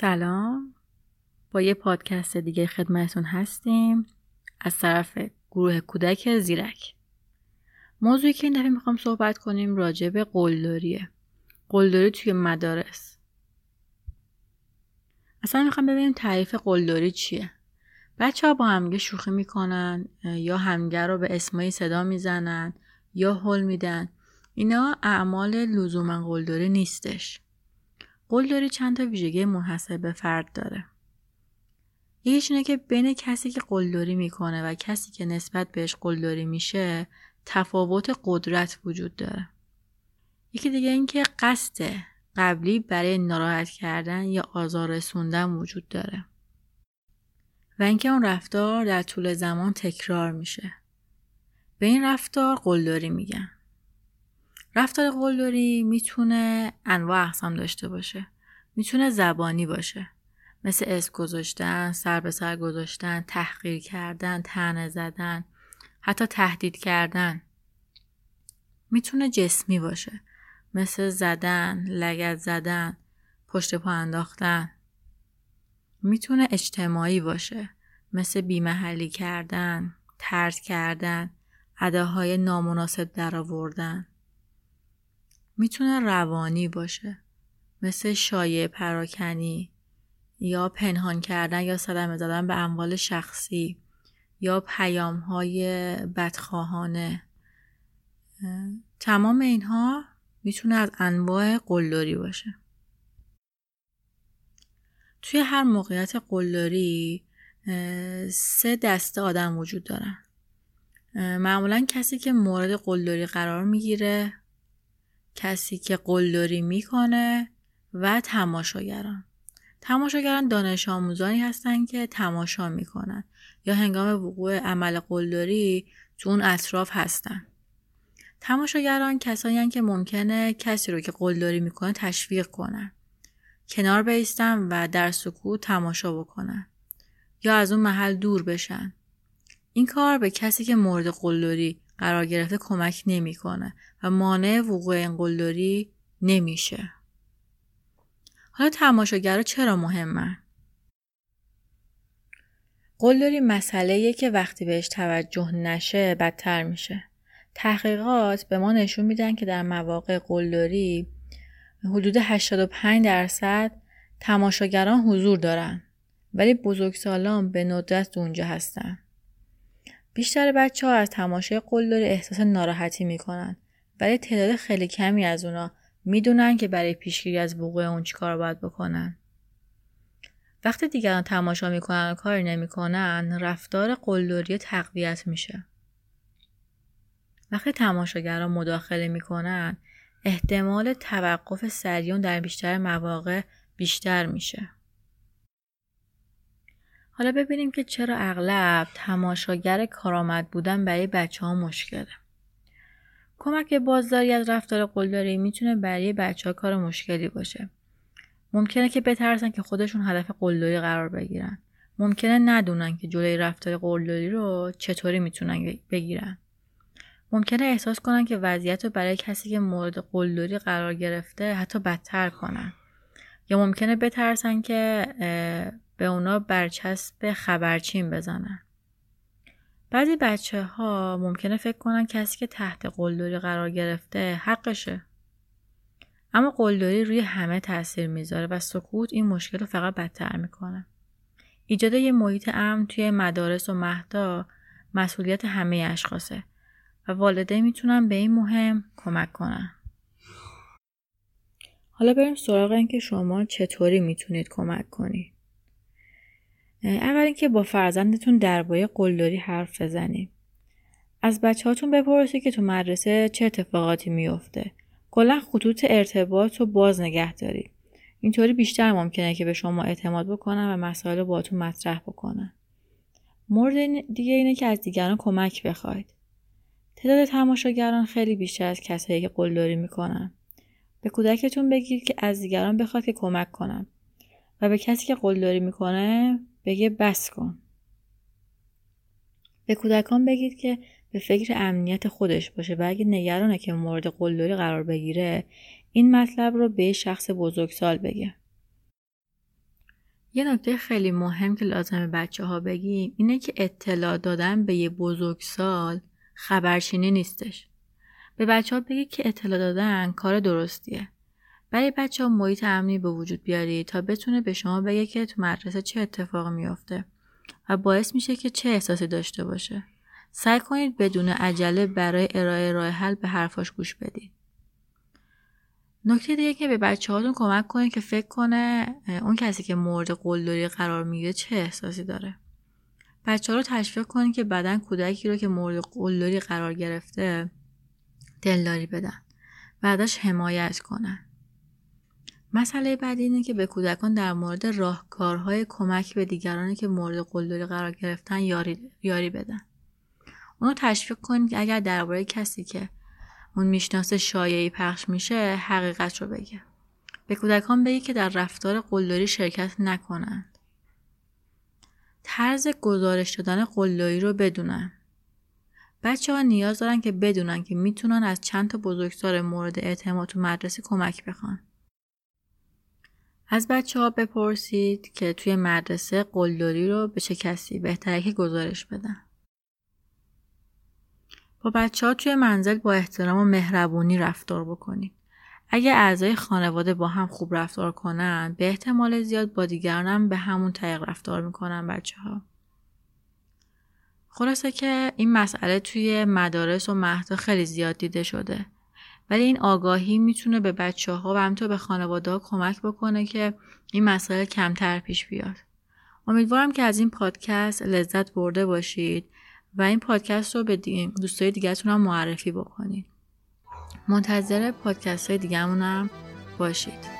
سلام. با یه پادکست دیگه خدمتون هستیم. از طرف گروه کودک زیرک. موضوعی که این دفعه می‌خوام صحبت کنیم راجع به قلدریه. قلدری توی مدارس. اصلا می‌خوام ببینیم تعریف قلدری چیه. بچه ها با همگه شوخی می‌کنن یا همگه رو به اسمایی صدا می‌زنن یا حل میدن. اینا اعمال لزوما قلدری نیستش. قلدری چند تا ویژگی منحصر به فرد داره. یکیش اینه که بین کسی که قلدری می‌کنه و کسی که نسبت بهش قلدری میشه تفاوت قدرت وجود داره. یکی دیگه اینکه قصد قبلی برای ناراحت کردن یا آزار رسوندن وجود داره. و اینکه اون رفتار در طول زمان تکرار میشه. به این رفتار قلدری میگن. رفتار قلدری می‌تونه انواع اقسام داشته باشه می‌تونه زبانی باشه مثل اسم گذاشتن، سر به سر گذاشتن، تحقیر کردن، تنه زدن، حتی تهدید کردن. می‌تونه جسمی باشه مثل زدن، لگت زدن، پشت پا انداختن. می‌تونه اجتماعی باشه مثل بیمحلی کردن، ترد کردن، اداهای نامناسب درآوردن. می‌تونه روانی باشه. مثل شایع پراکنی یا پنهان کردن یا صدمه زدن به اموال شخصی یا پیام های بدخواهانه. تمام اینها می‌تونه از انواع قلدری باشه. توی هر موقعیت قلدری سه دسته آدم وجود دارن. معمولا کسی که مورد قلدری قرار می‌گیره کسی که قلدری می‌کنه و تماشاگران. تماشاگران دانش آموزانی هستند که تماشا می‌کنن یا هنگام وقوع عمل قلدری تو اون اطراف هستن. تماشاگران کسایی که ممکنه کسی رو که قلدری می‌کنه تشویق کنن کنار بیستن و در سکوت تماشا بکنن یا از اون محل دور بشن. این کار به کسی که مورد قلدری قرار گرفته کمک نمی‌کنه و مانع وقوع این قلدری نمیشه. حالا تماشاگرها چرا مهمه؟ قلدری مسئله که وقتی بهش توجه نشه بدتر میشه. تحقیقات به ما نشون میدن که در مواقع قلدری حدود 85 درصد تماشاگران حضور دارن ولی بزرگسالان به ندرت اونجا هستن. بیشتر بچه ها از تماشای قلدری احساس ناراحتی می‌کنن ولی تعداد خیلی کمی از اونا می‌دونن که برای پیشگیری از وقوع اون چیکار باید بکنن. وقتی دیگران تماشا می‌کنن و کاری نمی‌کنن رفتار قلدری تقویت میشه. وقتی تماشاگران مداخله می‌کنن احتمال توقف سریون در بیشتر مواقع بیشتر میشه. حالا ببینیم که چرا اغلب تماشاگر کارآمد بودن برای بچه ها مشکله. کمک بازداری از رفتار قلدری می‌تونه برای بچه ها کار مشکلی باشه. ممکنه که بترسن که خودشون هدف قلدری قرار بگیرن. ممکنه ندونن که جلوی رفتار قلدری رو چطوری می‌تونن بگیرن. ممکنه احساس کنن که وضعیت رو برای کسی که مورد قلدری قرار گرفته حتی بدتر کنن. یا ممکنه بترسن که به اونا برچسب خبرچین بزنن. بعضی بچه ها ممکنه فکر کنن کسی که تحت قلدری قرار گرفته حقشه. اما قلدری روی همه تاثیر می‌ذاره و سکوت این مشکل رو فقط بدتر می‌کنه. ایجاد یه محیط امن توی مدارس و مهدا مسئولیت همه اشخاصه و والدین می‌تونن به این مهم کمک کنن. حالا بریم سراغ این که شما چطوری می‌تونید کمک کنید. اول اینکه با فرزندتون درباره قلدری حرف بزنید از بچه هاتون بپرسید که تو مدرسه چه اتفاقاتی میفته کلا خطوط ارتباط رو باز نگه دارید اینطوری بیشتر ممکنه که به شما اعتماد بکنن و مسائل با تو مطرح بکنن. مورد دیگه اینه که از دیگران کمک بخواید. تعداد تماشاگران خیلی بیشتر از کسایی که قلدری می‌کنن. به کودکتون بگید که از دیگران بخواد که کمک کنن. و به کسی که قلدری می‌کنه بگه بس کن. به کودکان بگید که به فکر امنیت خودش باشه و اگه نگرانه که مورد قلدری قرار بگیره این مطلب رو به شخص بزرگسال بگه. یه نکته خیلی مهم که لازمه بچه ها بگیم اینه که اطلاع دادن به یه بزرگسال خبرچینی نیستش. به بچه ها بگید که اطلاع دادن کار درستیه. برای بچه ها محیط امنی به وجود بیارید تا بتونه به شما بگه که تو مدرسه چه اتفاق میافته و باعث میشه که چه احساسی داشته باشه. سعی کنید بدون عجله برای ارائه راه حل به حرفاش گوش بدید. نکته دیگه که به بچه هاتون کمک کنید که فکر کنه اون کسی که مورد قلدری قرار می‌گیره چه احساسی داره. بچه ها رو تشویق کنید که بدن کودکی رو که مورد قلدری قرار گرفته دلداری بدن. بعدش حمایت کنن. مسئله بعدی اینه که به کودکان در مورد راهکارهای کمک به دیگرانی که مورد قلدری قرار گرفتن یاری, یاری بدن. اونو تشویق کنید که اگر درباره کسی که اون می‌شناسه شایعی پخش میشه حقیقت رو بگه. به کودکان بگی که در رفتار قلدری شرکت نکنند. طرز گزارش دادن قلدری رو بدونن. بچه ها نیاز دارن که بدونن که می‌تونن از چند تا بزرگسال مورد اعتماد تو مدرسه کمک بخوان. از بچه ها بپرسید که توی مدرسه قلدری رو به چه کسی بهتره که گزارش بدن. با بچه ها توی منزل با احترام و مهربونی رفتار بکنید. اگه اعضای خانواده با هم خوب رفتار کنن به احتمال زیاد با دیگران به همون طریق رفتار می‌کنن بچه ها. خلاصه که این مسئله توی مدارس و مهدا خیلی زیاد دیده شده. ولی این آگاهی می‌تونه به بچه ها و همینطور به خانواده ها کمک بکنه که این مسئله کمتر پیش بیاد. امیدوارم که از این پادکست لذت برده باشید و این پادکست رو به دوستای دیگرتون هم معرفی بکنید. منتظر پادکست های دیگرمون هم باشید.